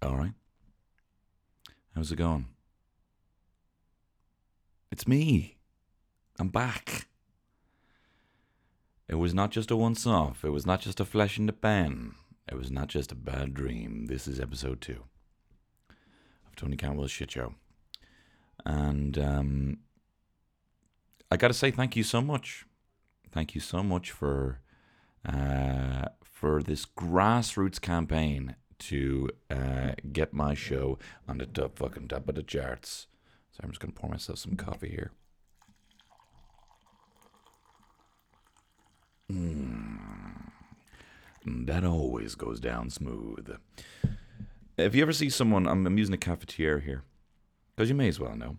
All right. How's it going? It's me. I'm back. It was not just a once off. It was not just a flash in the pan. It was not just a bad dream. This is episode two of Tony Cantwell's Shit Show. And um, I got to say thank you so much. Thank you so much for uh, for this grassroots campaign to uh, get my show on the top fucking top of the charts. So I'm just gonna pour myself some coffee here. Mm. That always goes down smooth. If you ever see someone, I'm, I'm using a cafetiere here, because you may as well know.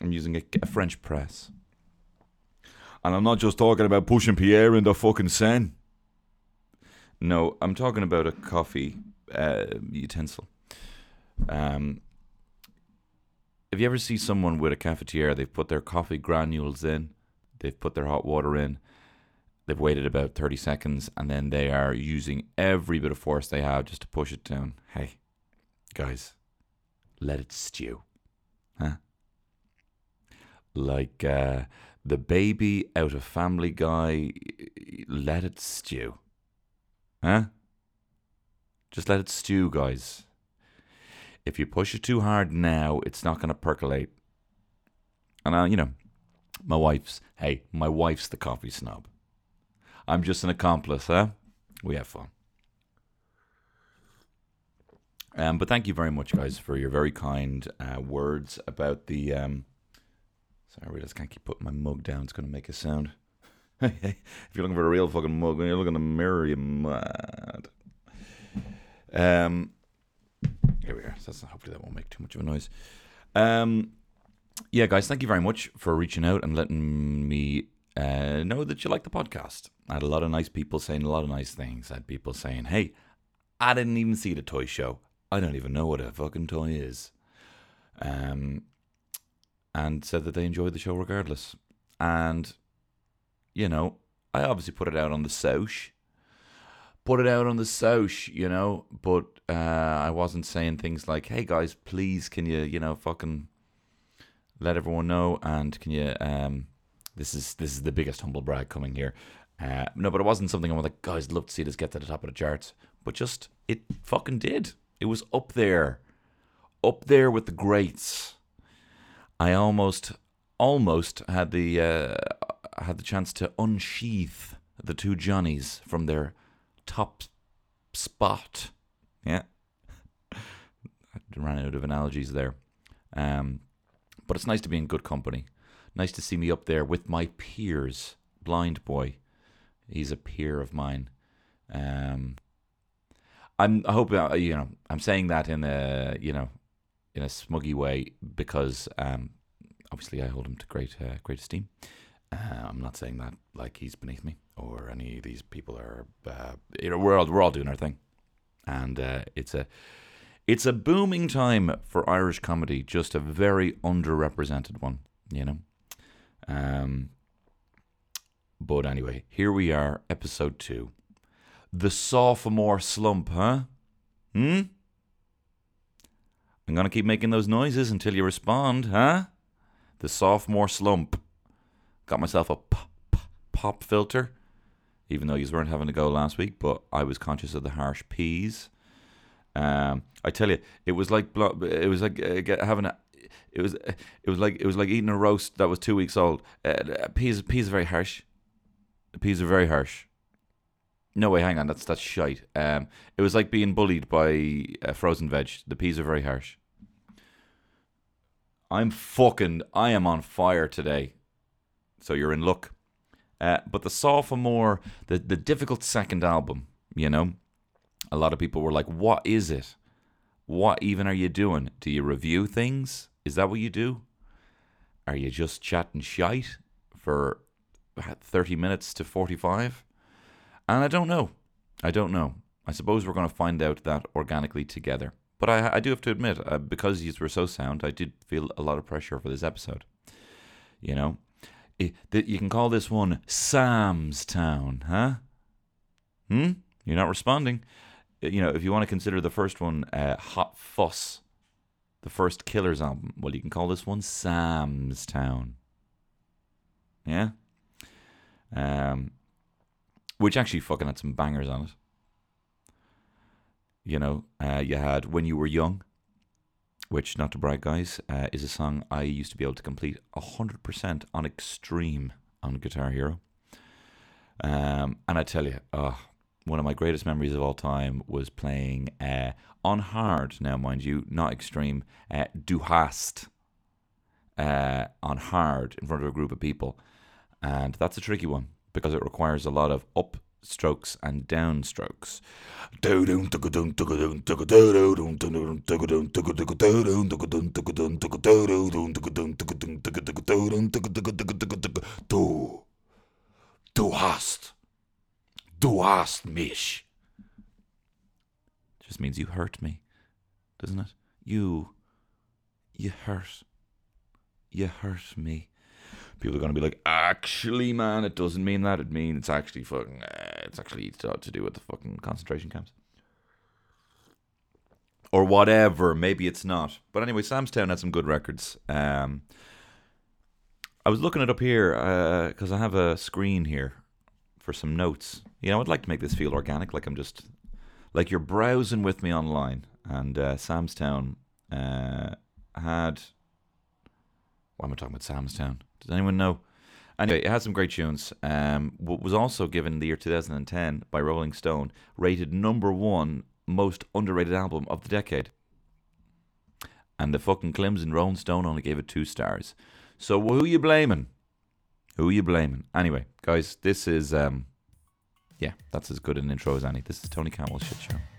I'm using a, a French press. And I'm not just talking about pushing Pierre in the fucking Seine. No, I'm talking about a coffee uh, utensil. Um, you ever see someone with a cafetiere, they've put their coffee granules in, they've put their hot water in, they've waited about 30 seconds, and then they are using every bit of force they have just to push it down. Hey, guys, let it stew. Huh? Like uh, the baby out of Family Guy, let it stew. Huh? Just let it stew, guys. If you push it too hard now, it's not going to percolate. And, uh, you know, my wife's, hey, my wife's the coffee snob. I'm just an accomplice, huh? We have fun. Um, but thank you very much, guys, for your very kind uh, words about the. Um, sorry, I I can't keep putting my mug down. It's going to make a sound. if you're looking for a real fucking mug, when you look in the mirror, you're mad. Um, here we are. So hopefully that won't make too much of a noise. Um, yeah, guys, thank you very much for reaching out and letting me uh, know that you like the podcast. I had a lot of nice people saying a lot of nice things. I had people saying, "Hey, I didn't even see the toy show. I don't even know what a fucking toy is." Um, and said that they enjoyed the show regardless. And you know, I obviously put it out on the Soch. Put it out on the Soch, you know, but uh, I wasn't saying things like, "Hey guys, please, can you, you know, fucking let everyone know?" And can you, um, this is this is the biggest humble brag coming here. Uh, no, but it wasn't something I was like, guys, love to see this get to the top of the charts. But just it fucking did. It was up there, up there with the greats. I almost, almost had the uh, had the chance to unsheath the two Johnnies from their top spot. Yeah, I ran out of analogies there. Um, but it's nice to be in good company. Nice to see me up there with my peers. Blindboy, he's a peer of mine. Um, I'm. I hope uh, you know. I'm saying that in a you know, in a smuggy way because um, obviously I hold him to great uh, great esteem. Uh, I'm not saying that like he's beneath me or any of these people are. Uh, you know, we're all we're all doing our thing, and uh, it's a it's a booming time for Irish comedy. Just a very underrepresented one, you know. Um. But anyway, here we are, episode two, the sophomore slump, huh? Hmm. I'm gonna keep making those noises until you respond, huh? The sophomore slump. Got myself a pop, pop filter, even though you weren't having to go last week, but I was conscious of the harsh P's. Um, I tell you, it was like it was like uh, having a. It was it was like it was like eating a roast that was two weeks old. Uh, peas peas are very harsh. Peas are very harsh. No way, hang on, that's that's shite. Um, it was like being bullied by uh, frozen veg. The peas are very harsh. I'm fucking. I am on fire today. So you're in luck. Uh, but the sophomore, the the difficult second album, you know, a lot of people were like, "What is it? What even are you doing? Do you review things? Is that what you do? Are you just chatting shite for thirty minutes to forty-five? And I don't know. I don't know. I suppose we're going to find out that organically together. But I, I do have to admit, uh, because these were so sound, I did feel a lot of pressure for this episode. You know, I- that you can call this one Sam's Town, huh? Hmm? You're not responding. you know, if you want to consider the first one uh, Hot Fuss, the first Killers album, well, you can call this one Sam's Town. Yeah? Um, which actually fucking had some bangers on it. You know, uh, you had When You Were Young, which, not to brag, guys, uh, is a song I used to be able to complete 100% on Extreme on Guitar Hero. Um, and I tell you, oh, one of my greatest memories of all time was playing uh, on hard, now, mind you, not Extreme, uh, Du Hast uh, on hard in front of a group of people. And that's a tricky one because it requires a lot of up strokes and down strokes. Du, du hast, du hast mich. Just means you hurt me, doesn't it? You, you hurt, you hurt me people are going to be like, actually, man, it doesn't mean that. It means it's actually fucking, uh, it's actually to, do with the fucking concentration camps. Or whatever. Maybe it's not. But anyway, Sam's Town had some good records. Um, I was looking it up here because uh, I have a screen here for some notes. You know, I'd like to make this feel organic, like I'm just like you're browsing with me online. And uh, Sam's Town uh, had. Why am I talking about Sam's Town? Does anyone know? Anyway, it had some great tunes. Um, was also given the year 2010 by Rolling Stone, rated number one most underrated album of the decade. And the fucking Clemson Rolling Stone only gave it two stars. So who are you blaming? Who are you blaming? Anyway, guys, this is um, yeah, that's as good an intro as any. This is Tony Cantwell's shit show.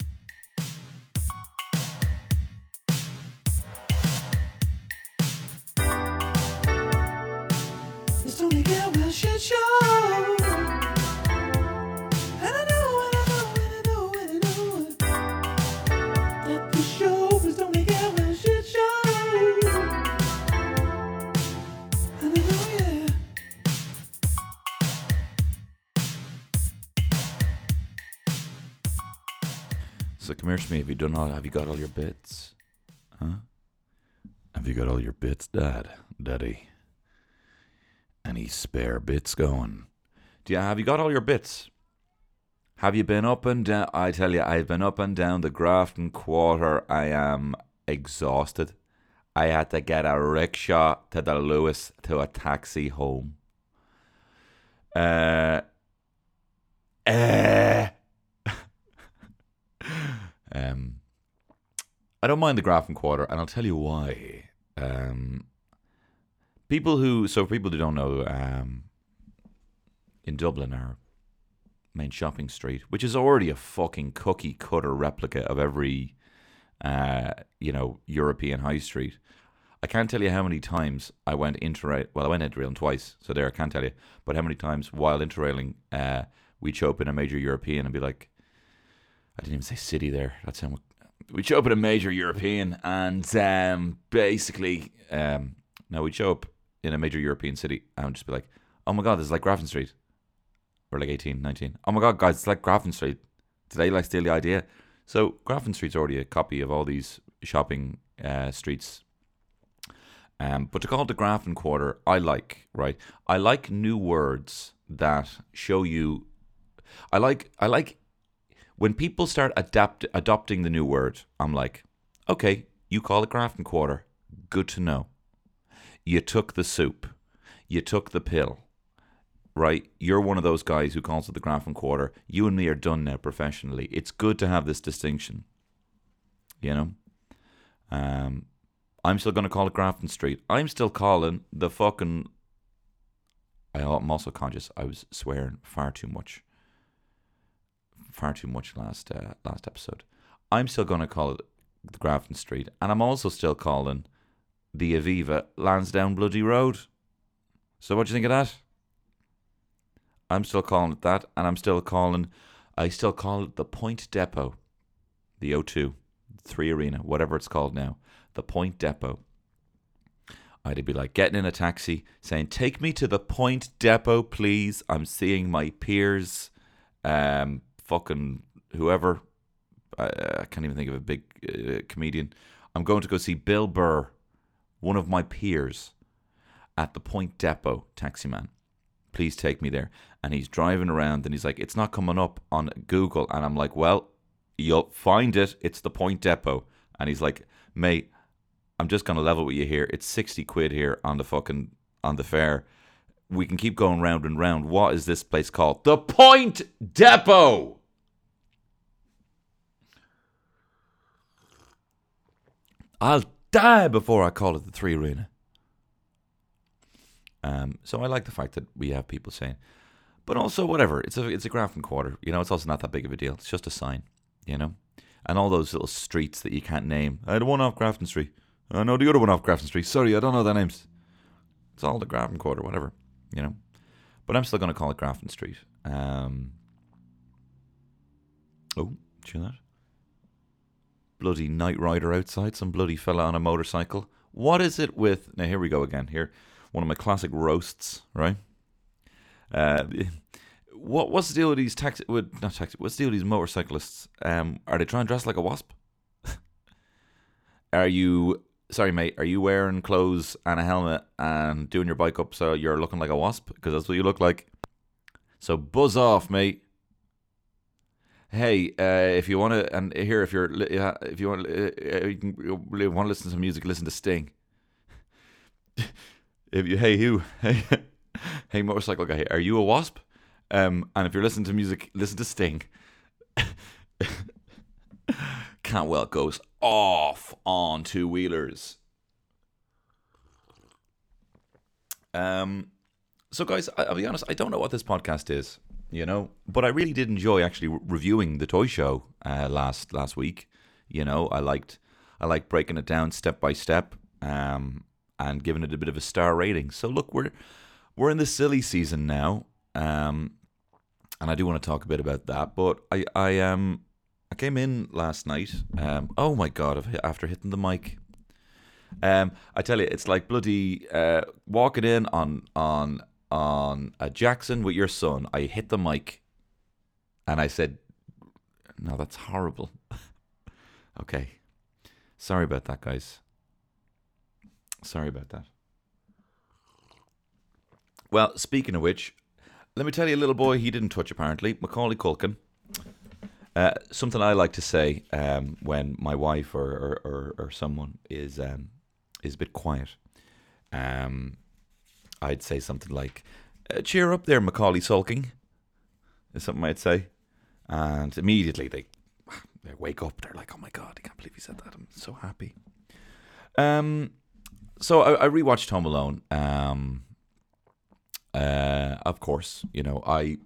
Me, have you done all? Have you got all your bits? Huh? Have you got all your bits, Dad? Daddy? Any spare bits going? Do you have you got all your bits? Have you been up and down? I tell you, I've been up and down the Grafton Quarter. I am exhausted. I had to get a rickshaw to the Luas to a taxi home. Uh, uh, um, I don't mind the Grafton Quarter, and I'll tell you why. Um, people who, so people who don't know, um, in Dublin, our main shopping street, which is already a fucking cookie cutter replica of every, uh, you know, European high street. I can't tell you how many times I went interrail. Well, I went interrailing twice, so there I can't tell you. But how many times while interrailing, uh, we'd show in a major European and be like, I didn't even say city there. That's how we'd show up at a major European, and um, basically, um, now we'd show up in a major European city and just be like, "Oh my god, this is like Grafton Street," or like 18, 19. Oh my god, guys, it's like Grafton Street. Did they like steal the idea? So Grafton Street's already a copy of all these shopping uh, streets. Um, but to call it the Grafton Quarter, I like right. I like new words that show you. I like I like when people start adapt adopting the new word, I'm like, okay, you call it Grafton Quarter. Good to know. You took the soup. You took the pill. Right? You're one of those guys who calls it the Grafton Quarter. You and me are done now professionally. It's good to have this distinction. You know? Um, I'm still going to call it Grafton Street. I'm still calling the fucking. I'm also conscious I was swearing far too much far too much last uh, last episode. I'm still going to call it the Grafton Street, and I'm also still calling the Aviva Lansdowne Bloody Road. So what do you think of that? I'm still calling it that, and I'm still calling, I still call it the Point Depot, the O2, Three Arena, whatever it's called now, the Point Depot. I'd be like getting in a taxi, saying, "Take me to the Point Depot, please. I'm seeing my peers." Um, fucking whoever I, I can't even think of a big uh, comedian. I'm going to go see Bill Burr, one of my peers, at the Point Depot taxi man. Please take me there. And he's driving around and he's like, it's not coming up on Google. And I'm like, well, you'll find it. It's the Point Depot. And he's like, mate, I'm just gonna level with you here. It's sixty quid here on the fucking on the fare. We can keep going round and round. What is this place called? The Point Depot. I'll die before I call it the Three Arena. Um, so I like the fact that we have people saying, but also whatever. It's a it's a Grafton quarter. You know, it's also not that big of a deal. It's just a sign. You know, and all those little streets that you can't name. I had one off Grafton Street. I know the other one off Grafton Street. Sorry, I don't know their names. It's all the Grafton quarter, whatever. You know, but I'm still going to call it Grafton Street. Um, oh, do you know that? Bloody night rider outside, some bloody fella on a motorcycle. What is it with? Now here we go again. Here, one of my classic roasts, right? Uh, what what's the deal with these taxi? With, not taxi. What's the deal with these motorcyclists? Um, are they trying to dress like a wasp? are you sorry, mate? Are you wearing clothes and a helmet and doing your bike up so you're looking like a wasp? Because that's what you look like. So buzz off, mate. Hey, uh, if you want to, and here, if you're, if you want, uh, you, can, you want to listen to some music, listen to Sting. if you, hey, you, hey, hey, motorcycle guy, are you a wasp? Um, and if you're listening to music, listen to Sting. Cantwell goes off on two wheelers. Um, so guys, I, will be honest, I don't know what this podcast is, you know, but I really did enjoy actually re- reviewing the toy show uh, last last week. You know, I liked I liked breaking it down step by step, um, and giving it a bit of a star rating. So look, we're we're in the silly season now. Um, and I do want to talk a bit about that. But I, I um, I came in last night. Um, oh my god! After hitting the mic, um, I tell you, it's like bloody uh, walking in on on on a Jackson with your son. I hit the mic, and I said, "No, that's horrible." okay, sorry about that, guys. Sorry about that. Well, speaking of which, let me tell you, a little boy, he didn't touch apparently. Macaulay Culkin. Uh, something I like to say um, when my wife or, or, or, or someone is um, is a bit quiet. Um, I'd say something like, uh, "Cheer up, there, Macaulay sulking." Is something I'd say, and immediately they they wake up. They're like, "Oh my god, I can't believe he said that! I'm so happy." Um, so I, I rewatched Home Alone. Um, uh, of course, you know, I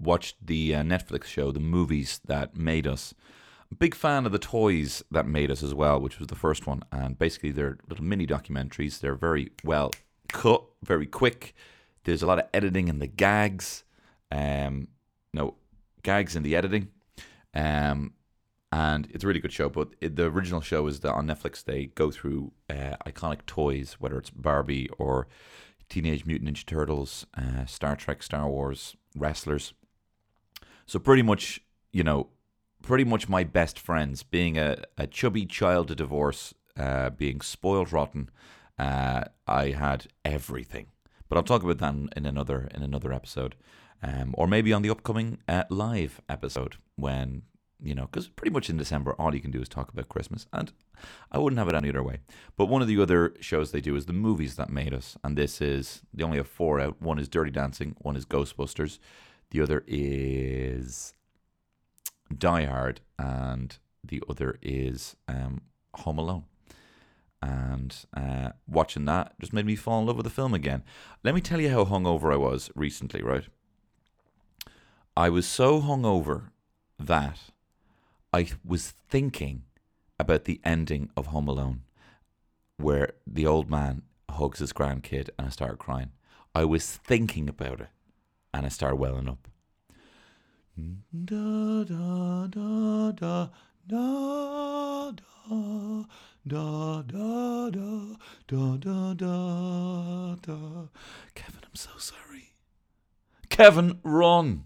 watched the uh, Netflix show, The Movies That Made Us. Big fan of the toys that made us as well, which was the first one. And basically, they're little mini documentaries. They're very well cut, very quick. There's a lot of editing in the gags. Um, no, gags in the editing. Um, and it's a really good show. But it, the original show is that on Netflix they go through uh, iconic toys, whether it's Barbie or Teenage Mutant Ninja Turtles, uh, Star Trek, Star Wars, wrestlers. So pretty much, you know, pretty much my best friends, being a, a chubby child of divorce, uh, being spoiled rotten, uh, I had everything. But I'll talk about that in, another in another episode, um, or maybe on the upcoming uh, live episode when you know, because pretty much in December, all you can do is talk about Christmas, and I wouldn't have it any other way. But one of the other shows they do is the movies that made us, and this is they only have four out. One is Dirty Dancing, one is Ghostbusters, the other is Die Hard, and the other is um, Home Alone. And uh, watching that just made me fall in love with the film again. Let me tell you how hungover I was recently, right? I was so hungover that I was thinking about the ending of Home Alone, where the old man hugs his grandkid and I started crying. I was thinking about it and I started welling up. Da da da da da da da da da da da da da Kevin, I'm so sorry. Kevin, run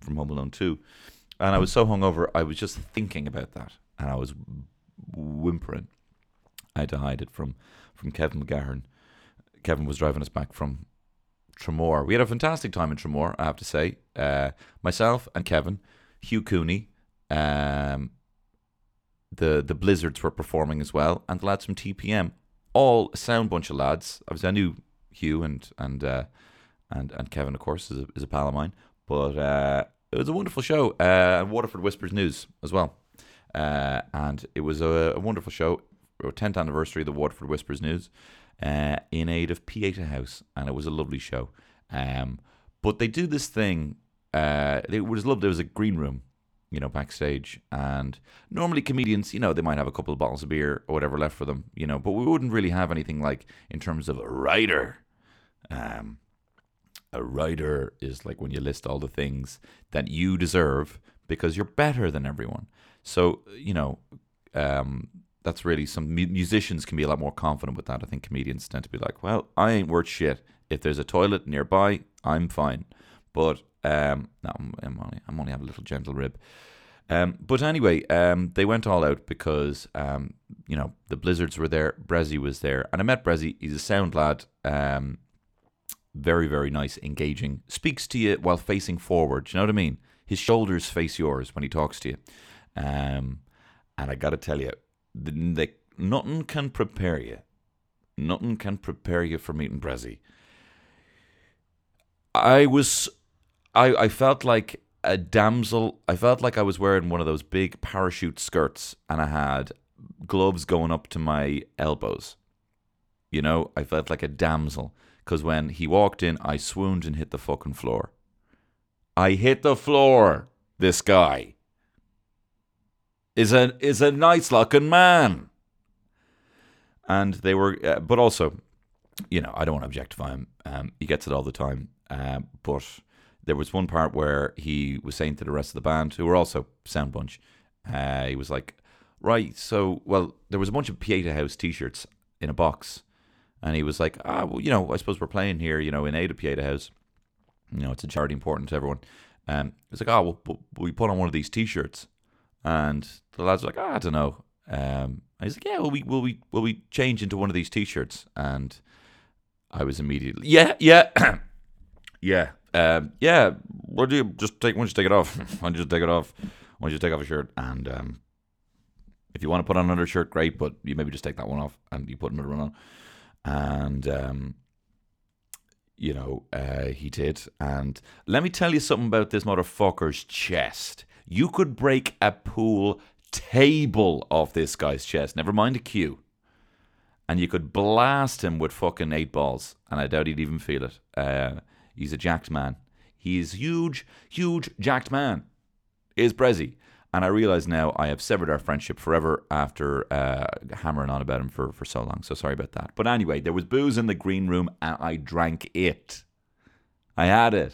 from Home Alone 2. and I was so hungover, I was just thinking about that, and I was whimpering. I had to hide it from from Kevin McGahern. Kevin was driving us back from Tramore. We had a fantastic time in Tramore, I have to say. Uh, myself and Kevin, Hugh Cooney, um, the the Blizzards were performing as well, and the lads from TPM, all a sound bunch of lads. Obviously, I knew Hugh and and uh, and and Kevin, of course, is a, is a pal of mine. But uh, it was a wonderful show. Uh, Waterford Whispers News as well, uh, and it was a, a wonderful show. 10th anniversary of the Waterford Whispers News uh, in aid of Pieta House, and it was a lovely show. Um, but they do this thing. Uh, it was lovely. There was a green room, you know, backstage, and normally comedians, you know, they might have a couple of bottles of beer or whatever left for them, you know, but we wouldn't really have anything like in terms of a writer. Um, a writer is like when you list all the things that you deserve because you're better than everyone. So you know, um, that's really some musicians can be a lot more confident with that. I think comedians tend to be like, well, I ain't worth shit. If there's a toilet nearby, I'm fine. But um, no, I'm, only I'm only having a little gentle rib. Um, but anyway, um, they went all out because um, you know the Blizzards were there, Bressie was there, and I met Bressie. He's a sound lad, um, very very nice, engaging. Speaks to you while facing forward. You know what I mean? His shoulders face yours when he talks to you. Um, and I got to tell you, the, the, nothing can prepare you. Nothing can prepare you for meeting Bressie. I was, I, I felt like a damsel. I felt like I was wearing one of those big parachute skirts, and I had gloves going up to my elbows. You know, I felt like a damsel because when he walked in, I swooned and hit the fucking floor. I hit the floor. This guy is a is a nice looking man. And they were, uh, but also, you know, I don't want to objectify him. Um, he gets it all the time. Uh, but there was one part where he was saying to the rest of the band, who were also sound bunch, uh, he was like, "Right, so well, there was a bunch of Pieta House T-shirts in a box." And he was like, ah, well, you know, I suppose we're playing here, you know, in aid of Pieta House. You know, it's a charity important to everyone. Um, he was like, oh, well, well, we put on one of these T-shirts, and the lads were like, oh, I don't know. Um, and he's like, yeah, will we, will we, will we change into one of these T-shirts? And I was immediately, yeah, yeah, yeah, um, yeah. What do you just take? Why don't you take it off? Why don't you just take it off? Why don't you take off a shirt? And um, if you want to put on another shirt, great. But you maybe just take that one off and you put another one on and um, you know uh, he did. And let me tell you something about this motherfucker's chest. You could break a pool table off this guy's chest. Never mind a cue. And you could blast him with fucking eight balls, and I doubt he'd even feel it. Uh, he's a jacked man. He's huge, huge jacked man. Is Bressie. And I realize now I have severed our friendship forever after uh, hammering on about him for, for so long. So sorry about that. But anyway, there was booze in the green room and I drank it. I had it.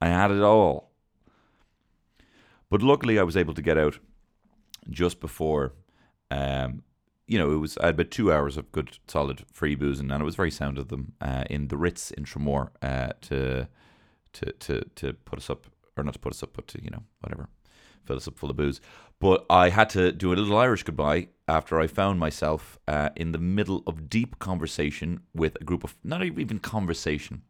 I had it all. But luckily, I was able to get out just before. Um, you know, it was I had about two hours of good, solid free boozing, and it was very sound of them uh, in the Ritz in Tramore uh, to to to to put us up, or not to put us up, but to you know whatever fill us up full of booze. But I had to do a little Irish goodbye after I found myself uh, in the middle of deep conversation with a group of, not even conversation,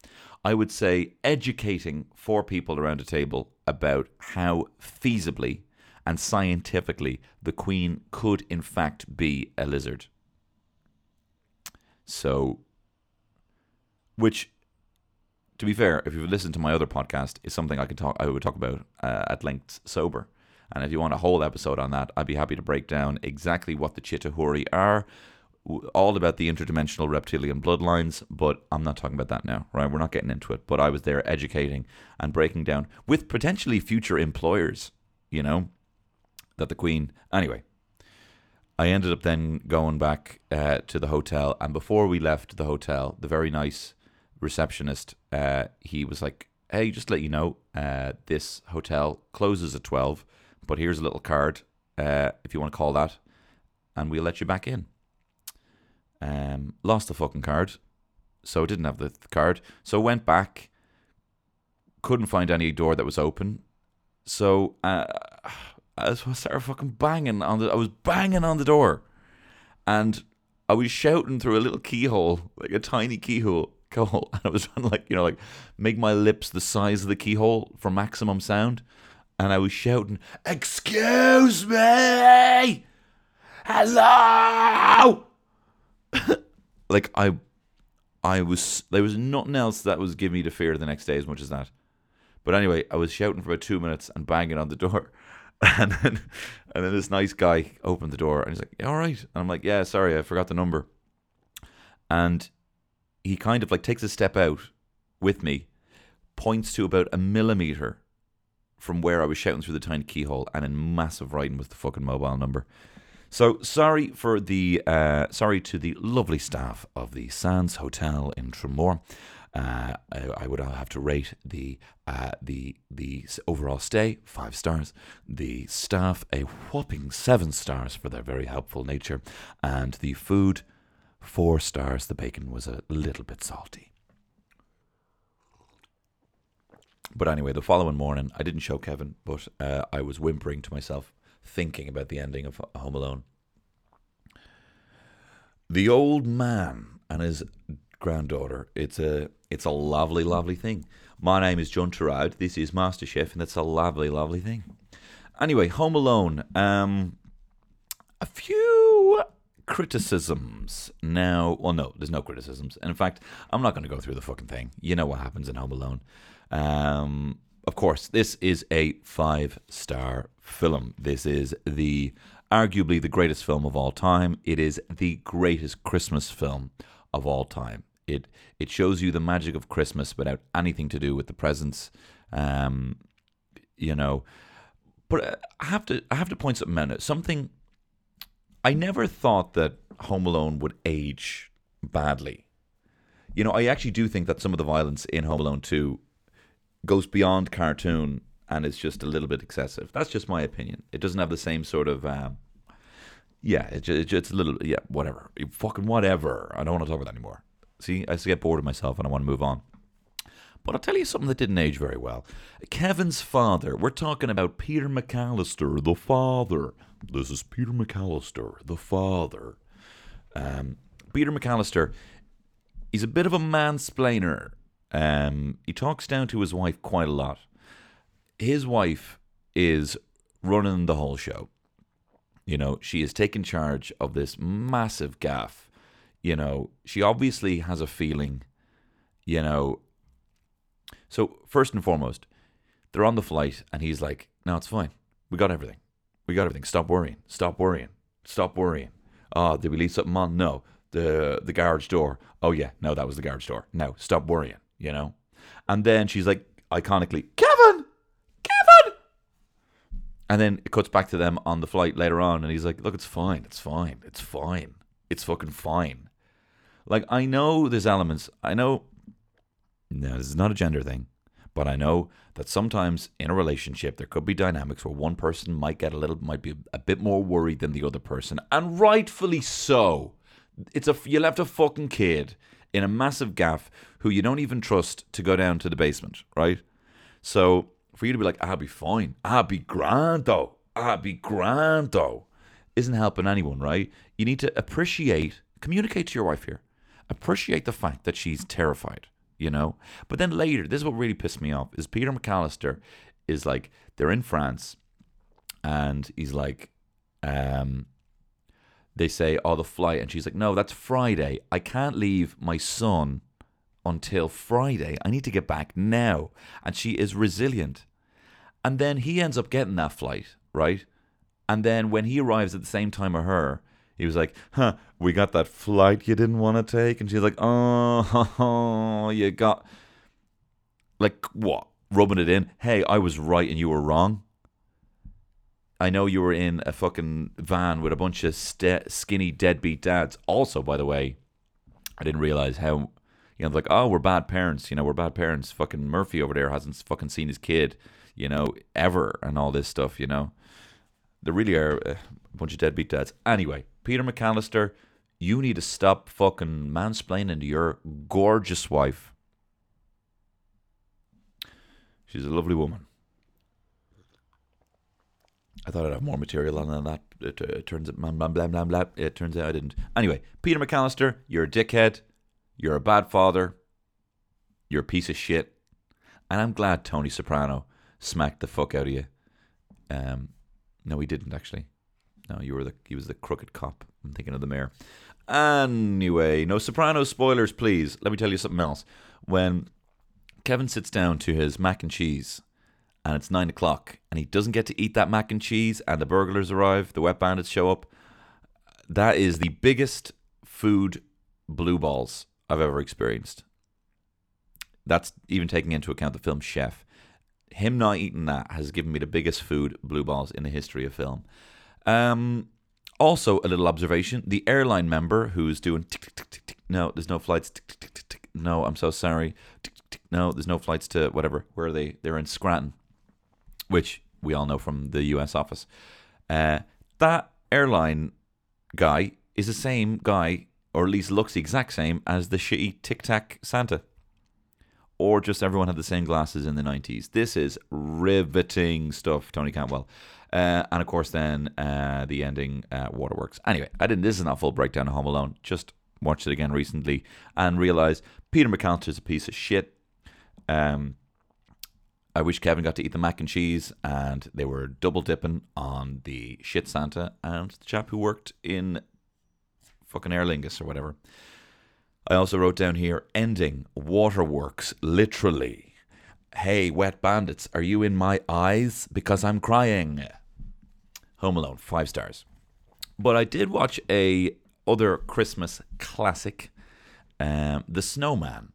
I would say educating four people around a table about how feasibly and scientifically the Queen could in fact be a lizard. So, which to be fair, if you've listened to my other podcast, is something I could talk I would talk about uh, at length sober. And if you want a whole episode on that, I'd be happy to break down exactly what the Chitauri are, all about the interdimensional reptilian bloodlines, but I'm not talking about that now, right? We're not getting into it. But I was there educating and breaking down with potentially future employers, you know, that the Queen. Anyway, I ended up then going back uh, to the hotel, and before we left the hotel, the very nice receptionist, uh, he was like, "Hey, just let you know, uh, this hotel closes at twelve but here's a little card uh, if you want to call that, and we'll let you back in. Um, lost the fucking card, so didn't have the, the card. So went back, couldn't find any door that was open. So uh, I started fucking banging on the. I was banging on the door, and I was shouting through a little keyhole, like a tiny keyhole. Keyhole, and I was trying to like you know like make my lips the size of the keyhole for maximum sound, and I was shouting, "Excuse me, hello!" like I, I was there was nothing else that was giving me the fear the next day as much as that. But anyway, I was shouting for about two minutes and banging on the door. And then, and then this nice guy opened the door and he's like, "All right," and I'm like, "Yeah, sorry, I forgot the number." And he kind of like takes a step out with me, points to about a millimeter from where I was shouting through the tiny keyhole, and in massive writing was the fucking mobile number. So sorry for the uh, sorry to the lovely staff of the Sands Hotel in Tramore. Uh, I, I, would have to rate the uh, the the overall stay five stars. The staff a whopping seven stars for their very helpful nature, and the food four stars. The bacon was a little bit salty. But anyway, the following morning, I didn't show Kevin, but uh, I was whimpering to myself, thinking about the ending of Home Alone. The old man and his granddaughter. It's a it's a lovely, lovely thing. My name is John Torode. This is MasterChef, and it's a lovely, lovely thing. Anyway, Home Alone. Um, a few criticisms. Now, well, no, there's no criticisms. And in fact, I'm not going to go through the fucking thing. You know what happens in Home Alone. Um, of course, this is a five star film. This is the arguably the greatest film of all time. It is the greatest Christmas film of all time. It it shows you the magic of Christmas without anything to do with the presents. Um, you know, but I have to I have to point something out. Something I never thought that Home Alone would age badly. You know, I actually do think that some of the violence in Home Alone 2 goes beyond cartoon and is just a little bit excessive. That's just my opinion. It doesn't have the same sort of um, yeah, it's, it's a little yeah, whatever. Fucking whatever. I don't want to talk about that anymore. See, I just get bored of myself and I want to move on. But I'll tell you something that didn't age very well. Kevin's father, we're talking about Peter McCallister, the father. This is Peter McCallister, the father. Um, Peter McCallister, he's a bit of a mansplainer. Um, he talks down to his wife quite a lot. His wife is running the whole show. You know, she is taking charge of this massive gaff. You know, she obviously has a feeling, you know. So, first and foremost, they're on the flight, and he's like, No, it's fine. We got everything. We got everything. Stop worrying. Stop worrying. Stop worrying. Oh, did we leave something on? No. The the garage door. Oh yeah, no, that was the garage door. No, stop worrying, you know? And then she's like iconically, Kevin! Kevin! And then it cuts back to them on the flight later on, and he's like, Look, it's fine, it's fine, it's fine. It's fucking fine. Like I know there's elements I know no, this is not a gender thing. But I know that sometimes in a relationship there could be dynamics where one person might get a little might be a bit more worried than the other person, and rightfully so. It's a you left a fucking kid in a massive gaff who you don't even trust to go down to the basement, right? So for you to be like, I'll be fine, I'll be grand though, I'll be grand though, isn't helping anyone, right? You need to appreciate, communicate to your wife here, appreciate the fact that she's terrified you know. But then later, this is what really pissed me off: is Peter McCallister is like they're in France, and he's like, um, they say, "Oh, the flight," and she's like, "No, that's Friday. I can't leave my son." Until Friday. I need to get back now. And she is resilient. And then he ends up getting that flight, right? And then when he arrives at the same time as her, he was like, huh, we got that flight you didn't want to take. And she's like, oh, you got, like, what? Rubbing it in. Hey, I was right and you were wrong. I know you were in a fucking van with a bunch of st- skinny deadbeat dads. Also, by the way, I didn't realize how, you know, like, oh, we're bad parents. You know, we're bad parents. Fucking Murphy over there hasn't fucking seen his kid, you know, ever and all this stuff, you know. They really are uh, a bunch of deadbeat dads. Anyway, Peter McCallister, you need to stop fucking mansplaining to your gorgeous wife. She's a lovely woman. I thought I'd have more material on than that. It, uh, it turns out, blah, blah, blah, blah, blah. It turns out I didn't. Anyway, Peter McCallister, you're a dickhead. You're a bad father. You're a piece of shit. And I'm glad Tony Soprano smacked the fuck out of you. Um, no, he didn't actually. No, you were the he was the crooked cop. I'm thinking of the mayor. Anyway, no Soprano spoilers, please. Let me tell you something else. When Kevin sits down to his mac and cheese, and it's nine o'clock, and he doesn't get to eat that mac and cheese, and the burglars arrive, the wet bandits show up. That is the biggest food blue balls I've ever experienced. That's even taking into account the film Chef. Him not eating that has given me the biggest food blue balls in the history of film. Um, also, a little observation: the airline member who's doing tick tick tick. No, there's no flights. No, I'm so sorry. No, there's no flights to whatever. Where are they? They're in Scranton, which we all know from the U.S. office. Uh, that airline guy is the same guy, or at least looks the exact same as the shitty Tic Tac Santa. Or just everyone had the same glasses in the 90s. This is riveting stuff, Tony Cantwell. Uh, and of course, then uh, the ending, uh, Waterworks. Anyway, I didn't. This is not full breakdown of Home Alone. Just watched it again recently and realized Peter is a piece of shit. Um, I wish Kevin got to eat the mac and cheese, and they were double dipping on the shit Santa and the chap who worked in fucking Aer Lingus or whatever. I also wrote down here ending waterworks literally. Hey, wet bandits, are you in my eyes? Because I'm crying. Home Alone, five stars. But I did watch a other Christmas classic, um, The Snowman.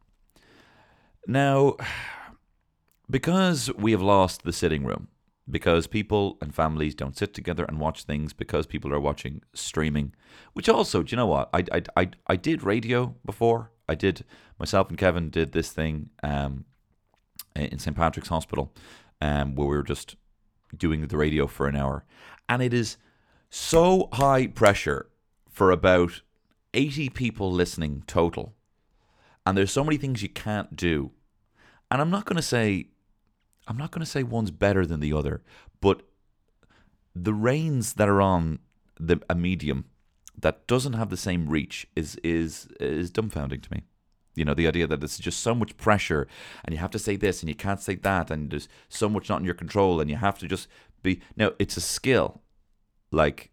Now, because we have lost the sitting room, because people and families don't sit together and watch things, because people are watching streaming, which also, do you know what? I, I, I, I did radio before. I did, myself and Kevin did this thing um, in St. Patrick's Hospital um, where we were just doing the radio for an hour and it is so high pressure for about 80 people listening total. And there's so many things you can't do. And I'm not going to say I'm not going to say one's better than the other, but the reins that are on the a medium that doesn't have the same reach is is is dumbfounding to me. You know, the idea that it's just so much pressure and you have to say this and you can't say that and there's so much not in your control and you have to just be now it's a skill like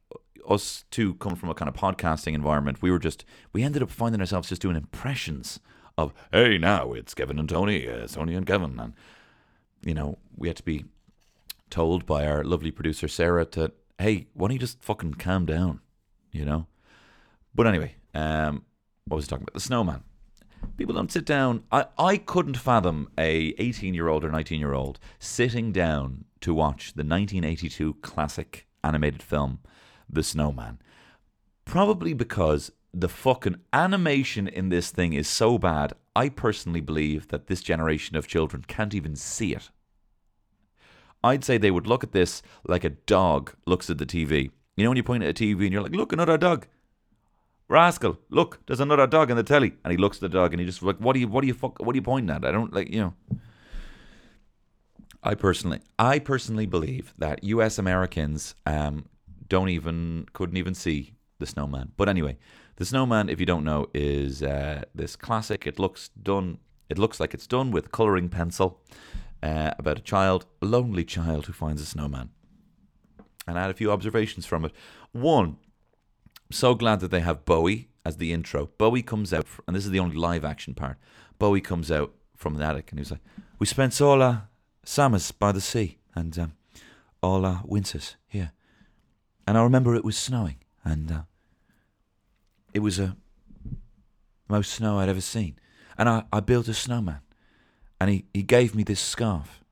us two come from a kind of podcasting environment we were just we ended up finding ourselves just doing impressions of hey now it's kevin and tony uh, tony and kevin and you know we had to be told by our lovely producer sarah to hey why don't you just fucking calm down you know? But anyway um what was I talking about? The snowman. People don't sit down. I i couldn't fathom a 18 year old or 19 year old sitting down to watch the 1982 classic animated film, The Snowman. Probably because the fucking animation in this thing is so bad, I personally believe that this generation of children can't even see it. I'd say they would look at this like a dog looks at the TV. You know when you point at a TV and you're like, look, another dog. Rascal, look, there's another dog in the telly. And he looks at the dog and he just like, what are you, what are you, fuck, what are you pointing at? I don't like, you know. I personally, I personally believe that U.S. Americans um, don't even couldn't even see the snowman. But anyway, the snowman, if you don't know, is uh, this classic. It looks done. It looks like it's done with coloring pencil uh, about a child, a lonely child who finds a snowman. And I had a few observations from it. One, I'm so glad that they have Bowie as the intro. Bowie comes out, and this is the only live action part. Bowie comes out from the attic, and he's like, "We spent all our summers by the sea and um, all our winters here. And I remember it was snowing, and uh, it was a most snow I'd ever seen. And I, I built a snowman, and he, he gave me this scarf.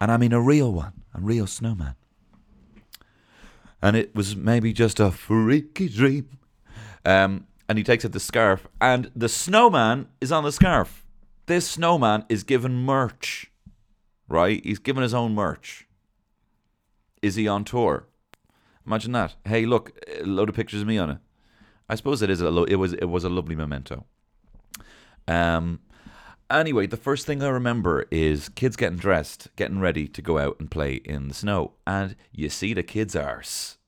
And I mean a real one, a real snowman. And it was maybe just a freaky dream. Um, and he takes out the scarf, and the snowman is on the scarf. This snowman is given merch right? He's given his own merch. Is he on tour? Imagine that. Hey, look, a load of pictures of me on it. I suppose it is a lo- it was it was a lovely memento. Um, Anyway, the first thing I remember is kids getting dressed, getting ready to go out and play in the snow, and you see the kids' arse.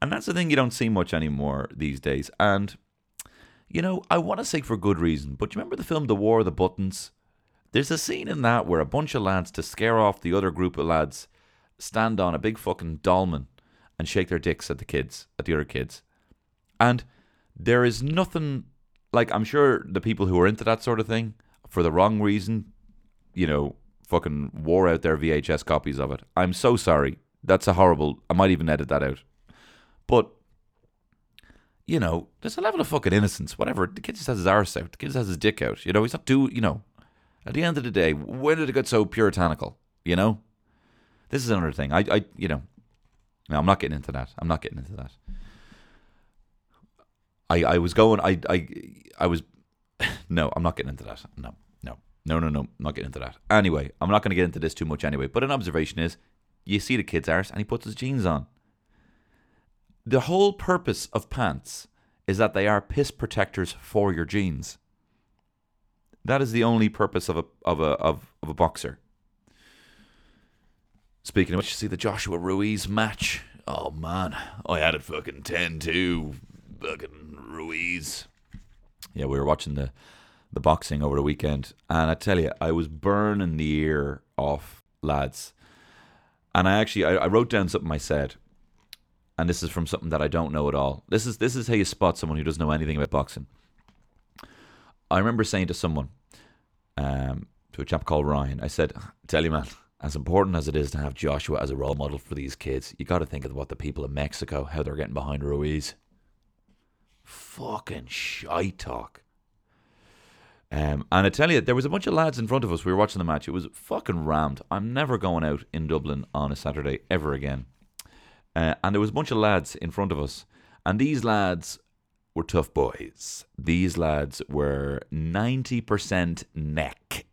And that's the thing you don't see much anymore these days. And, you know, I want to say for good reason, but you remember the film The War of the Buttons? There's a scene in that where a bunch of lads, to scare off the other group of lads, stand on a big fucking dolman and shake their dicks at the kids, at the other kids. And there is nothing like I'm sure the people who are into that sort of thing for the wrong reason, you know, fucking wore out their VHS copies of it. I'm so sorry. That's a horrible. I might even edit that out. But you know, there's a level of fucking innocence. Whatever. The kid just has his arse out. The kid just has his dick out. You know, he's not do. You know, at the end of the day, when did it get so puritanical? You know, this is another thing. I, I, you know, no, I'm not getting into that. I'm not getting into that. I, I was going. I, I, I was. No, I'm not getting into that. No, no, no, no, no. Not getting into that. Anyway, I'm not going to get into this too much anyway. But an observation is, you see the kid's arse and he puts his jeans on. The whole purpose of pants is that they are piss protectors for your jeans. That is the only purpose of a of a of, of a boxer. Speaking of which, you see the Joshua Ruiz match. Oh man, I had it fucking 10-2. Fucking Ruiz. Yeah, we were watching the the boxing over the weekend, and I tell you, I was burning the ear off lads. And I actually I, I wrote down something I said, and this is from something that I don't know at all. This is this is how you spot someone who doesn't know anything about boxing. I remember saying to someone, um, to a chap called Ryan, I said, "Tell you, man, as important as it is to have Joshua as a role model for these kids, you got to think of what the people in Mexico, how they're getting behind Ruiz. Fucking shite talk. Um, and I tell you, there was a bunch of lads in front of us. We were watching the match. It was fucking rammed. I'm never going out in Dublin on a Saturday ever again. Uh, and there was a bunch of lads in front of us, and these lads were tough boys. These lads were 90% neck.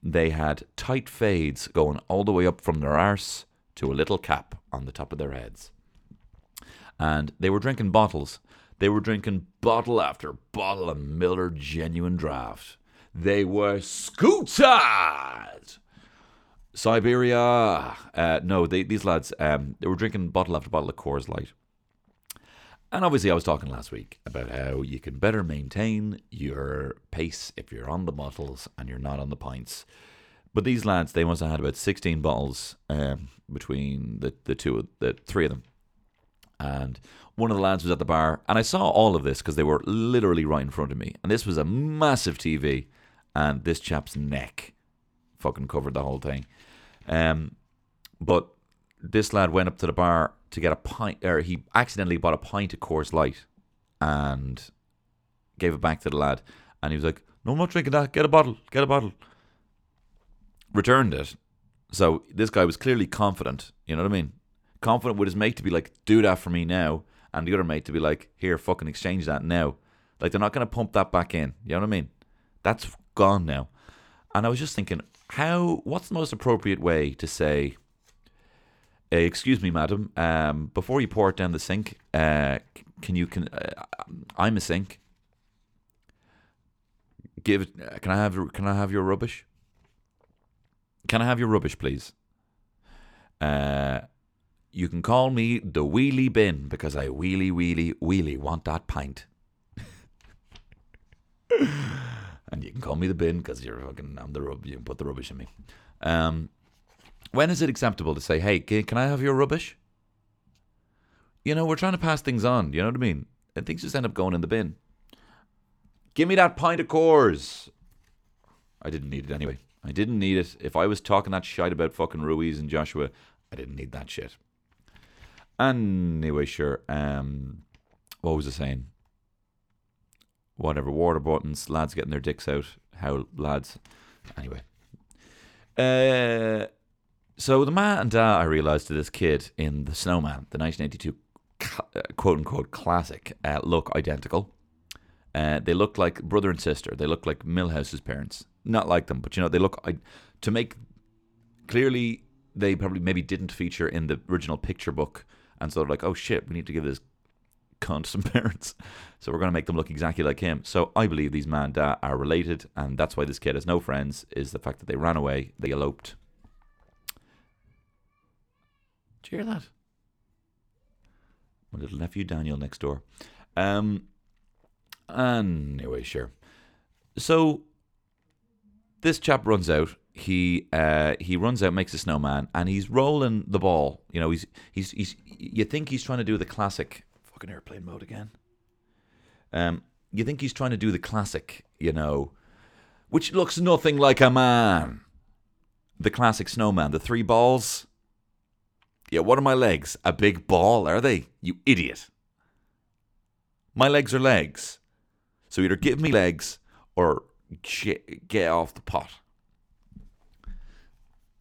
They had tight fades going all the way up from their arse to a little cap on the top of their heads. And they were drinking bottles. They were drinking bottle after bottle of Miller Genuine Draft. They were scooted! Siberia. Uh, no, they, these lads, um, they were drinking bottle after bottle of Coors Light. And obviously, I was talking last week about how you can better maintain your pace if you're on the bottles and you're not on the pints. But these lads, they must have had about 16 bottles um, between the, the two, the three of them. And one of the lads was at the bar, and I saw all of this because they were literally right in front of me. And this was a massive TV, and this chap's neck fucking covered the whole thing. Um, but this lad went up to the bar to get a pint, or he accidentally bought a pint of Coors Light and gave it back to the lad. And he was like, No, I'm not drinking that. Get a bottle. Get a bottle. Returned it. So this guy was clearly confident. You know what I mean? Confident with his mate to be like, Do that for me now. And the other mate to be like, Here, fucking exchange that now. Like, they're not going to pump that back in. You know what I mean? That's gone now. And I was just thinking, how, what's the most appropriate way to say, uh, excuse me, madam. Um, before you pour it down the sink, uh, can you can uh, I'm a sink. Give can I have can I have your rubbish? Can I have your rubbish, please? Uh, you can call me the wheelie bin because I wheelie wheelie wheelie want that pint. and you can call me the bin because you're fucking I'm the rub. You can put the rubbish in me. Um, when is it acceptable to say, hey, can I have your rubbish? You know, we're trying to pass things on. You know what I mean? And things just end up going in the bin. Give me that pint of Coors. I didn't need it anyway. I didn't need it. If I was talking that shit about fucking Ruiz and Joshua, I didn't need that shit. Anyway, sure. Um, what was I saying? Whatever. Water buttons, lads getting their dicks out. How lads. Anyway. Uh, so the ma and da I realised to this kid in the Snowman, the 1982 uh, quote unquote classic, uh, look identical. Uh, they look like brother and sister. They look like Milhouse's parents. Not like them, but you know they look. I, to make clearly, they probably maybe didn't feature in the original picture book, and so they're like, oh shit, we need to give this cunt some parents. So we're going to make them look exactly like him. So I believe these man dad are related, and that's why this kid has no friends. Is the fact that they ran away, they eloped. Do you hear that? My little nephew Daniel next door. Um. Anyway, sure. So this chap runs out. He uh, he runs out, makes a snowman, and he's rolling the ball. You know, he's he's he's. You think he's trying to do the classic fucking airplane mode again. Um, you think he's trying to do the classic, you know, which looks nothing like a man. The classic snowman, the three balls. Yeah, what are my legs? A big ball, are they? You idiot. My legs are legs. So either give me legs or get off the pot.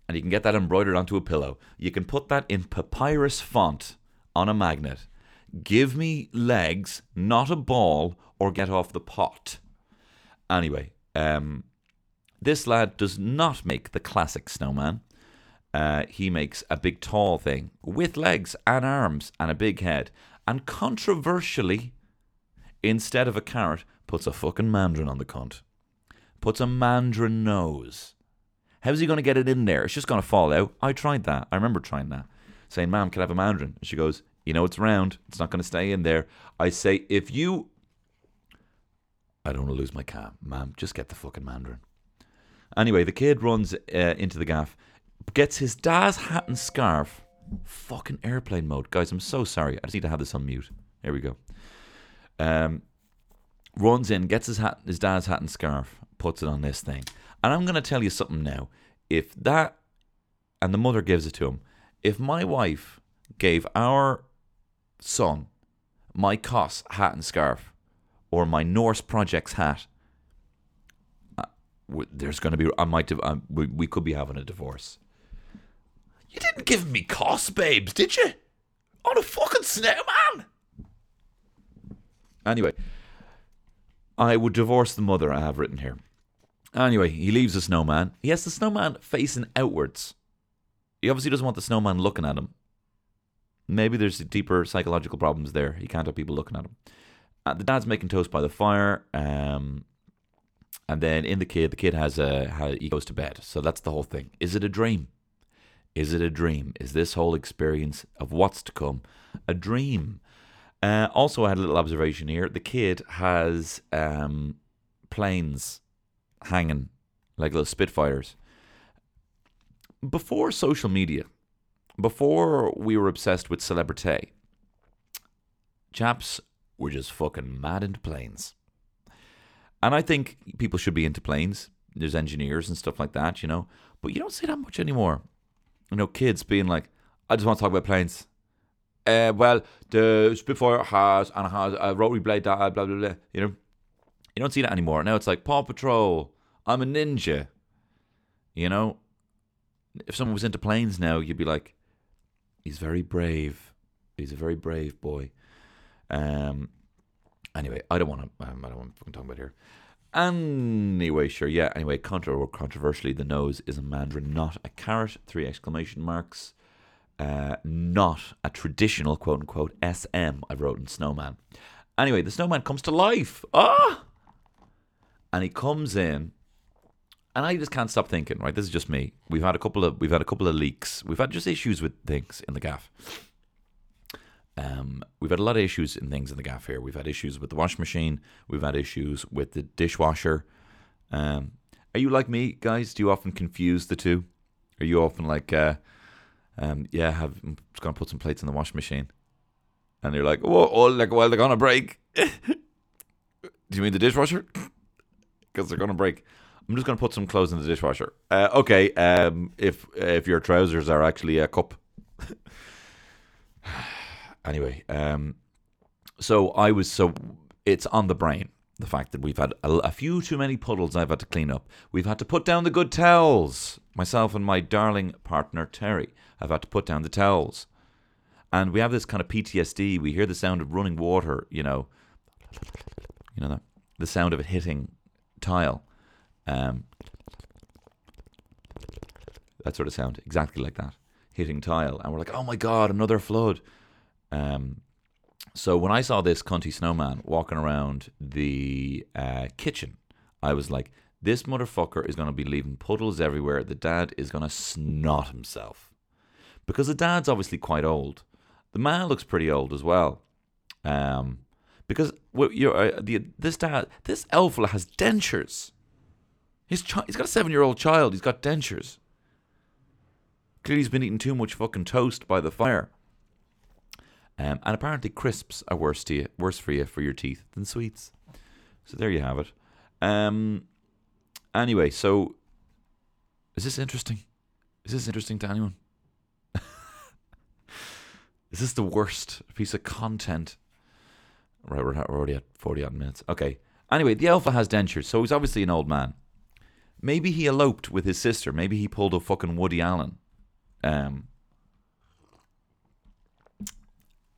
And you can get that embroidered onto a pillow. You can put that in papyrus font on a magnet. Give me legs, not a ball, or get off the pot. Anyway, um, this lad does not make the classic snowman. Uh, he makes a big tall thing with legs and arms and a big head. And controversially, instead of a carrot, puts a fucking mandarin on the cunt. Puts a mandarin nose. How's he going to get it in there? It's just going to fall out. I tried that. I remember trying that. Saying, Ma'am, can I have a mandarin? And she goes, You know, it's round. It's not going to stay in there. I say, If you. I don't want to lose my calm. Ma'am, just get the fucking mandarin. Anyway, the kid runs uh, into the gaff, gets his dad's hat and scarf. Fucking airplane mode. Guys, I'm so sorry. I just need to have this on mute. Here we go. Um, runs in, gets his hat, his dad's hat and scarf, puts it on this thing. And I'm going to tell you something now. If that, and the mother gives it to him, if my wife gave our son my COS hat and scarf, or my Norse Projects hat, uh, there's going to be, I might have, um, we, we could be having a divorce. You didn't give me COS, babes, did you? On a fucking snowman. Anyway, I would divorce the mother, I have written here. Anyway, he leaves the snowman. He has the snowman facing outwards. He obviously doesn't want the snowman looking at him. Maybe there's deeper psychological problems there. He can't have people looking at him. Uh, the dad's making toast by the fire. Um, and then in the kid, the kid has a he goes to bed. So that's the whole thing. Is it a dream? Is it a dream? Is this whole experience of what's to come a dream? Uh, also, I had a little observation here. The kid has um, planes hanging like little Spitfires. Before social media, before we were obsessed with celebrity, chaps were just fucking mad into planes. And I think people should be into planes. There's engineers and stuff like that, you know. But you don't see that much anymore. You know, kids being like, I just want to talk about planes. Uh, well, the Spitfire has and has a rotary blade, blah, blah, blah, blah. You know, you don't see that anymore. Now it's like Paw Patrol. I'm a ninja. You know, if someone was into planes now, you'd be like, he's very brave. He's a very brave boy. Um. Anyway, I don't want to. Um, I don't want to fucking talk about here. Anyway, sure, yeah. Anyway, contra- controversially, the nose is a mandarin, not a carrot. Three exclamation marks uh, not a traditional quote unquote SM I wrote in Snowman. Anyway, the snowman comes to life. Ah! And he comes in and I just can't stop thinking, right? This is just me. We've had a couple of we've had a couple of leaks. We've had just issues with things in the gaff. Um, we've had a lot of issues in things in the gaff here. We've had issues with the washing machine. We've had issues with the dishwasher. Um, are you like me, guys? Do you often confuse the two? Are you often like, uh, um, yeah, have, I'm just gonna put some plates in the washing machine, and you're like, whoa, oh, like, well, they're gonna break. Do you mean the dishwasher? Because they're gonna break. I'm just gonna put some clothes in the dishwasher. Uh, okay, um, if if your trousers are actually a cup. anyway, um, so I was so it's on the brain the fact that we've had a, a, few too many puddles I've had to clean up. We've had to put down the good towels. Myself and my darling partner Terry have had to put down the towels. And we have this kind of PTSD. We hear the sound of running water, you know, you know that the sound of it hitting tile. Um, that sort of sound, exactly like that, hitting tile. And we're like, oh my God, another flood. Um, So when I saw this cunty snowman walking around the uh, kitchen, I was like, this motherfucker is going to be leaving puddles everywhere. The dad is going to snot himself. Because the dad's obviously quite old. The man looks pretty old as well. Um, because uh, the, this dad, this elf has dentures. His chi- he's got a seven year old child. He's got dentures. Clearly, he's been eating too much fucking toast by the fire. Um, and apparently, crisps are worse to you, worse for you for your teeth than sweets. So there you have it. Um, anyway, so is this interesting? Is this interesting to anyone? is this the worst piece of content? Right, we're already at forty odd minutes. Okay. Anyway, the alpha has dentures, so he's obviously an old man. Maybe he eloped with his sister. Maybe he pulled a fucking Woody Allen. Um,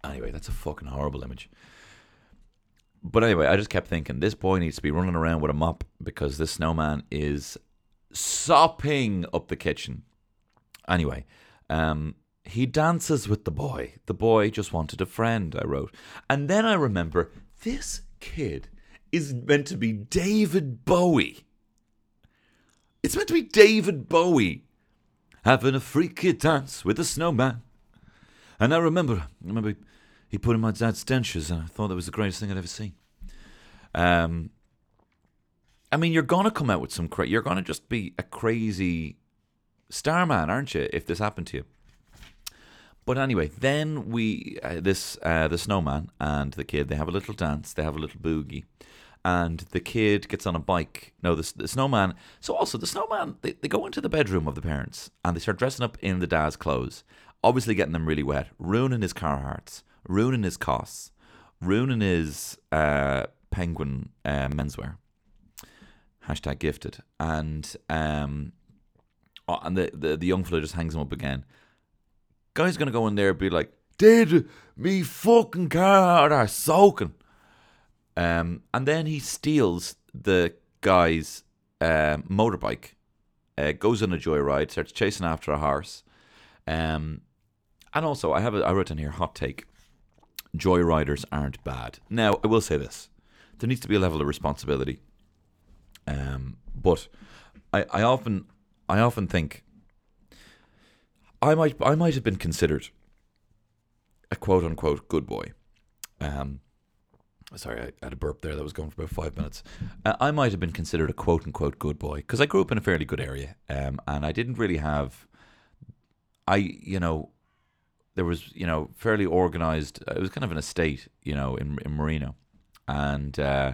Anyway, that's a fucking horrible image. But anyway, I just kept thinking this boy needs to be running around with a mop because this snowman is sopping up the kitchen. Anyway, um, he dances with the boy. The boy just wanted a friend, I wrote. And then I remember this kid is meant to be David Bowie. It's meant to be David Bowie having a freaky dance with a snowman. And I remember, I remember he put in my dad's dentures, and I thought that was the greatest thing I'd ever seen. Um, I mean, you're gonna come out with some cra- You're gonna just be a crazy starman, aren't you? If this happened to you. But anyway, then we uh, this uh, the snowman and the kid they have a little dance. They have a little boogie, and the kid gets on a bike. No, the, the snowman. So also the snowman they, they go into the bedroom of the parents and they start dressing up in the dad's clothes obviously getting them really wet, ruining his Carhartts, ruining his costs, ruining his uh, penguin uh, menswear. Hashtag gifted. And um, oh, and the, the, the young fella just hangs him up again. Guy's gonna go in there and be like, Did me fucking car are soaking. Um, and then he steals the guy's uh, motorbike, uh, goes on a joyride, starts chasing after a horse. Um, and also, I have a, I wrote in here hot take. Joyriders aren't bad. Now, I will say this: there needs to be a level of responsibility. Um, but I, I often, I often think I might, I might have been considered a quote unquote good boy. Um, sorry, I had a burp there that was going for about five minutes. Uh, I might have been considered a quote unquote good boy because I grew up in a fairly good area, um, and I didn't really have. I, you know, there was you know fairly organized. Uh, it was kind of an estate, you know, in in Marino, and uh,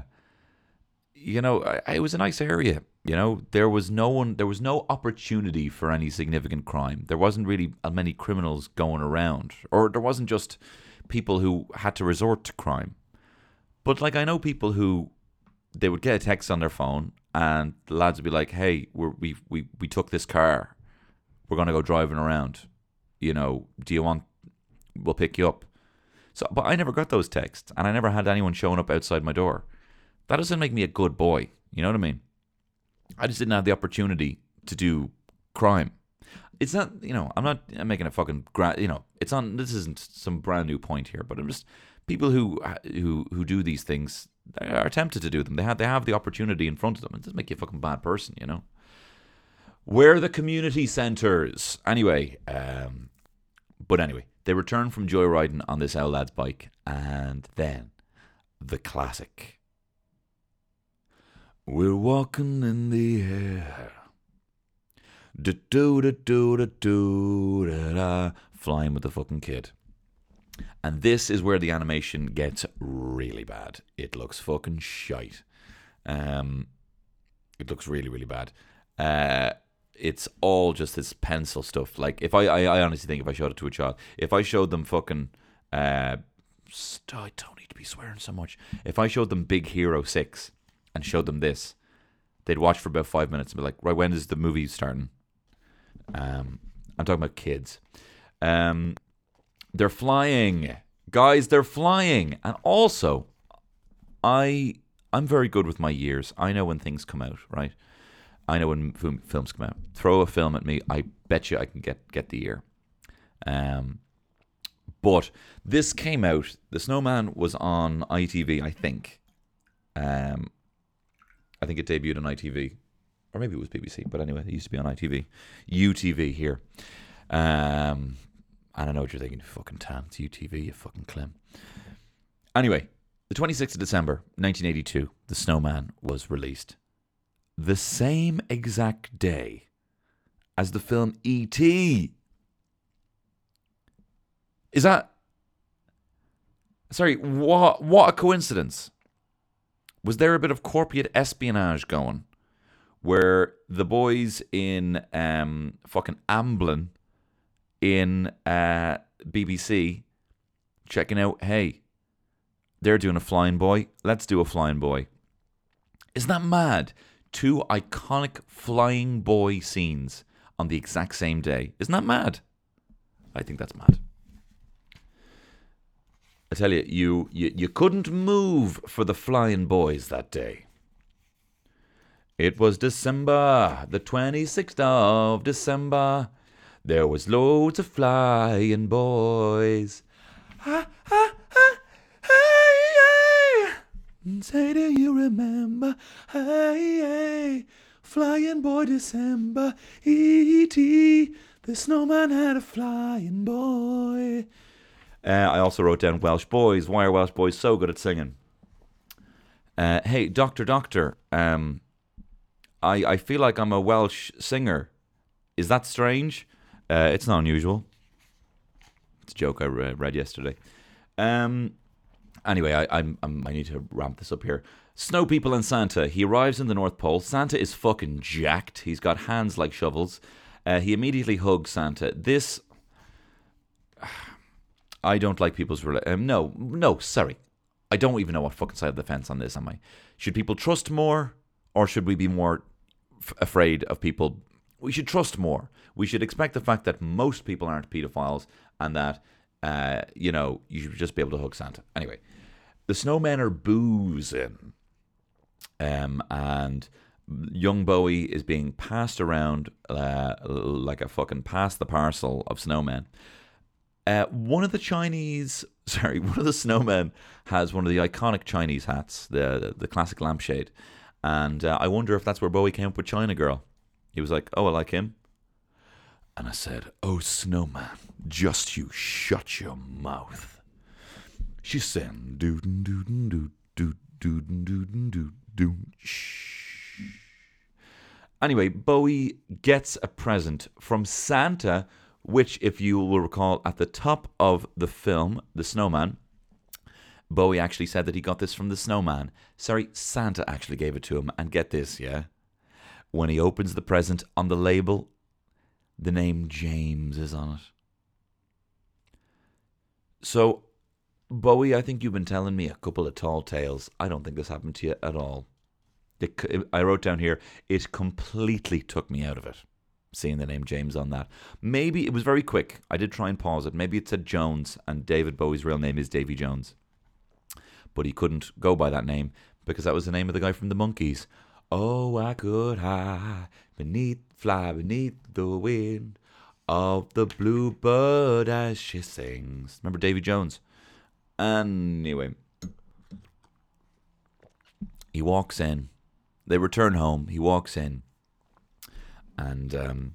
you know I, it was a nice area. You know, there was no one, there was no opportunity for any significant crime. There wasn't really many criminals going around, or there wasn't just people who had to resort to crime. But like I know people who they would get a text on their phone, and the lads would be like, "Hey, we we we took this car, we're gonna go driving around. You know, do you want we'll pick you up. So, but I never got those texts, and I never had anyone showing up outside my door. That doesn't make me a good boy. You know what I mean? I just didn't have the opportunity to do crime. It's not, you know, I'm not I'm making a fucking, gra- you know, it's on. This isn't some brand new point here, but I'm just people who who who do these things are tempted to do them. They have they have the opportunity in front of them. It doesn't make you a fucking bad person, you know. Where the community centres? Anyway, um, but anyway, they return from joyriding on this old lad's bike, and then the classic. We're walking in the air. Do do do do do da da flying with the fucking kid. And this is where the animation gets really bad. It looks fucking shite. Um, it looks really, really bad. Uh, it's all just this pencil stuff. Like if I, I, I honestly think if I showed it to a child, if I showed them fucking, uh, I don't need to be swearing so much. If I showed them Big Hero Six and showed them this, they'd watch for about five minutes and be like, right, when is the movie starting? Um, I'm talking about kids. Um, they're flying, guys. They're flying, and also, I I'm very good with my years. I know when things come out, right? I know when film, films come out. Throw a film at me, I bet you I can get get the year. Um, But this came out. The Snowman was on ITV, I think. Um, I think it debuted on ITV, or maybe it was BBC. But anyway, it used to be on ITV, UTV here. Um, what you're thinking. Fucking tan. It's UTV. You fucking Clem. Anyway, the 26th of December, 1982, The Snowman was released. The same exact day as the film E.T. Is that. Sorry, what, what a coincidence. Was there a bit of corporate espionage going where the boys in um, fucking Amblin in uh, BBC checking out, hey, they're doing a flying boy. Let's do a flying boy. Isn't that mad? Two iconic flying boy scenes on the exact same day. Isn't that mad? I think that's mad. I tell you, you, you, you couldn't move for the flying boys that day. It was December, the 26th of December. There was loads of flying boys. Ha, ha, ha, hey, hey. Say, do you remember? Hey, hey. Flying boy December. E.T. The snowman had a flying boy. Uh, I also wrote down Welsh boys. Why are Welsh boys so good at singing? Uh, hey, Doctor, Doctor. Um, I I feel like I'm a Welsh singer. Is that strange? Uh, it's not unusual. It's a joke I re- read yesterday. Um. Anyway, I I'm, I'm I need to ramp this up here. Snow people and Santa. He arrives in the North Pole. Santa is fucking jacked. He's got hands like shovels. Uh, he immediately hugs Santa. This I don't like people's rela- um, no no sorry I don't even know what fucking side of the fence on this am I should people trust more or should we be more f- afraid of people we should trust more. We should expect the fact that most people aren't pedophiles and that uh, you know you should just be able to hug Santa. Anyway the snowmen are boozing um, and young Bowie is being passed around uh, like a fucking pass the parcel of snowmen. Uh, one of the Chinese, sorry, one of the snowmen has one of the iconic Chinese hats, the the classic lampshade, and uh, I wonder if that's where Bowie came up with China Girl. He was like, Oh, I like him. And I said, Oh, snowman, just you shut your mouth. She sang, Doodin, doodin, do do doodin, doodin, do do." shh. Anyway, Bowie gets a present from Santa, which, if you will recall, at the top of the film, The Snowman, Bowie actually said that he got this from the snowman. Sorry, Santa actually gave it to him. And get this, yeah? When he opens the present on the label, the name James is on it. So, Bowie, I think you've been telling me a couple of tall tales. I don't think this happened to you at all. It, I wrote down here, it completely took me out of it seeing the name James on that. Maybe it was very quick. I did try and pause it. Maybe it said Jones, and David Bowie's real name is Davy Jones. But he couldn't go by that name because that was the name of the guy from the Monkees. Oh, I could hide beneath, fly beneath the wind of the bluebird as she sings. Remember Davy Jones? Anyway, he walks in. They return home. He walks in and um,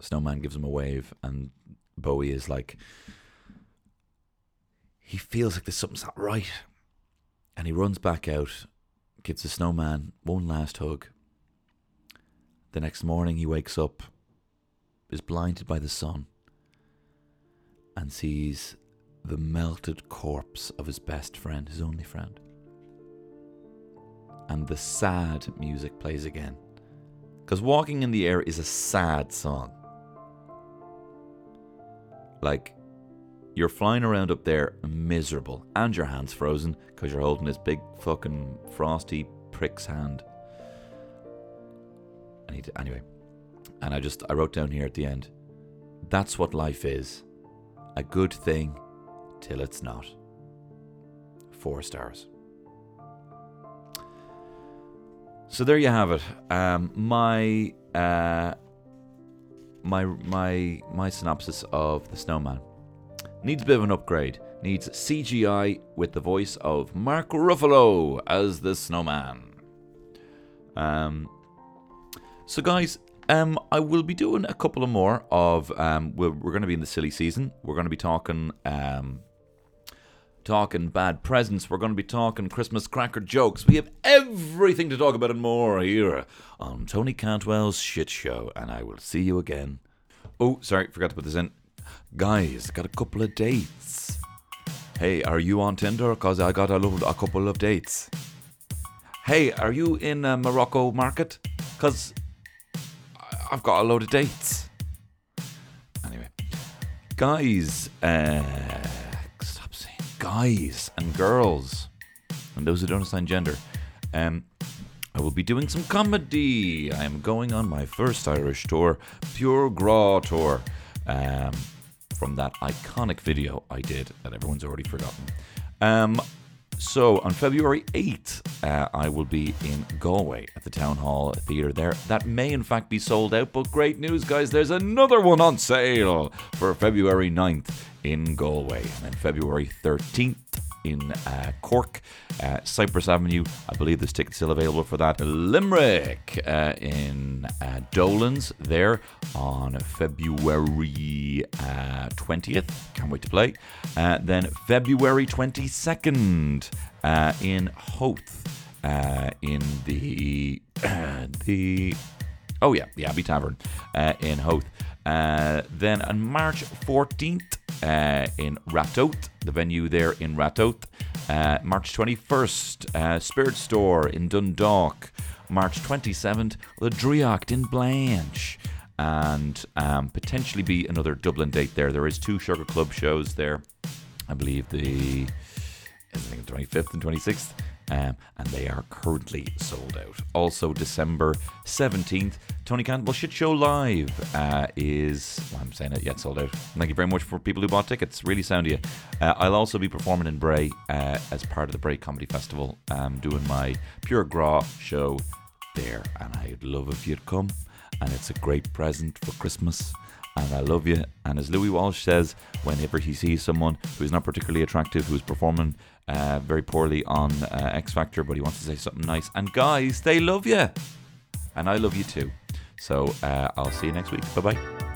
Snowman gives him a wave, and Bowie is like, he feels like there's something's not right, and he runs back out, gives the Snowman one last hug. The next morning, he wakes up, is blinded by the sun, and sees the melted corpse of his best friend, his only friend. And the sad music plays again. Because Walking in the Air is a sad song. Like, you're flying around up there miserable, and your hand's frozen because you're holding this big fucking frosty prick's hand. I need to, anyway. And I just, I wrote down here at the end that's what life is a good thing till it's not. Four stars. So there you have it. Um, my uh, my my my synopsis of the Snowman. Needs a bit of an upgrade. Needs CGI with the voice of Mark Ruffalo as the snowman. Um, so, guys, um, I will be doing a couple of more of. Um, we're, we're going to be in the silly season. We're going to be talking. Um, talking bad presents. We're going to be talking Christmas cracker jokes. We have everything to talk about and more here on Tony Cantwell's Shit Show. And I will see you again. Oh, sorry, forgot to put this in. Guys, got a couple of dates. Hey, are you on Tinder? Because I got a, lo- a couple of dates. Hey, are you in uh, Morocco market? Because I've got a load of dates. Anyway, guys, uh, stop saying guys and girls, and those who don't assign gender. Um, I will be doing some comedy. I am going on my first Irish tour, Pure Graw tour, um, from that iconic video I did that everyone's already forgotten. Um, so on February 8th, uh, I will be in Galway at the Town Hall Theatre there. That may in fact be sold out, but great news, guys, there's another one on sale for February 9th in Galway. And then February 13th in uh, Cork, uh, Cyprus Avenue. I believe there's tickets still available for that. Limerick uh, in uh, Dolan's there on February uh, 20th. Can't wait to play. Uh, then February 22nd uh, in Howth uh, in the the oh yeah the Abbey Tavern uh, in Howth. Uh, then on March 14th uh, in Ratoath, the venue there in Ratoath. Uh, March 21st, uh, Spirit Store in Dundalk. March 27th, the Draíocht in Blanch. And um, potentially be another Dublin date there. There is two Sugar Club shows there. I believe the I think the 25th and 26th. Um, and they are currently sold out. Also, December 17th, Tony Cantwell Shit Show Live uh, is, well, I'm saying it, yet sold out. Thank you very much for people who bought tickets. Really sound of you. Uh, I'll also be performing in Bray uh, as part of the Bray Comedy Festival, um, doing my Pure Graw show there. And I'd love if you'd come. And it's a great present for Christmas and I love you. And as Louis Walsh says, whenever he sees someone who's not particularly attractive, who's performing uh, very poorly on uh, X Factor, but he wants to say something nice, and guys, they love you, and I love you too. So uh, I'll see you next week. Bye bye.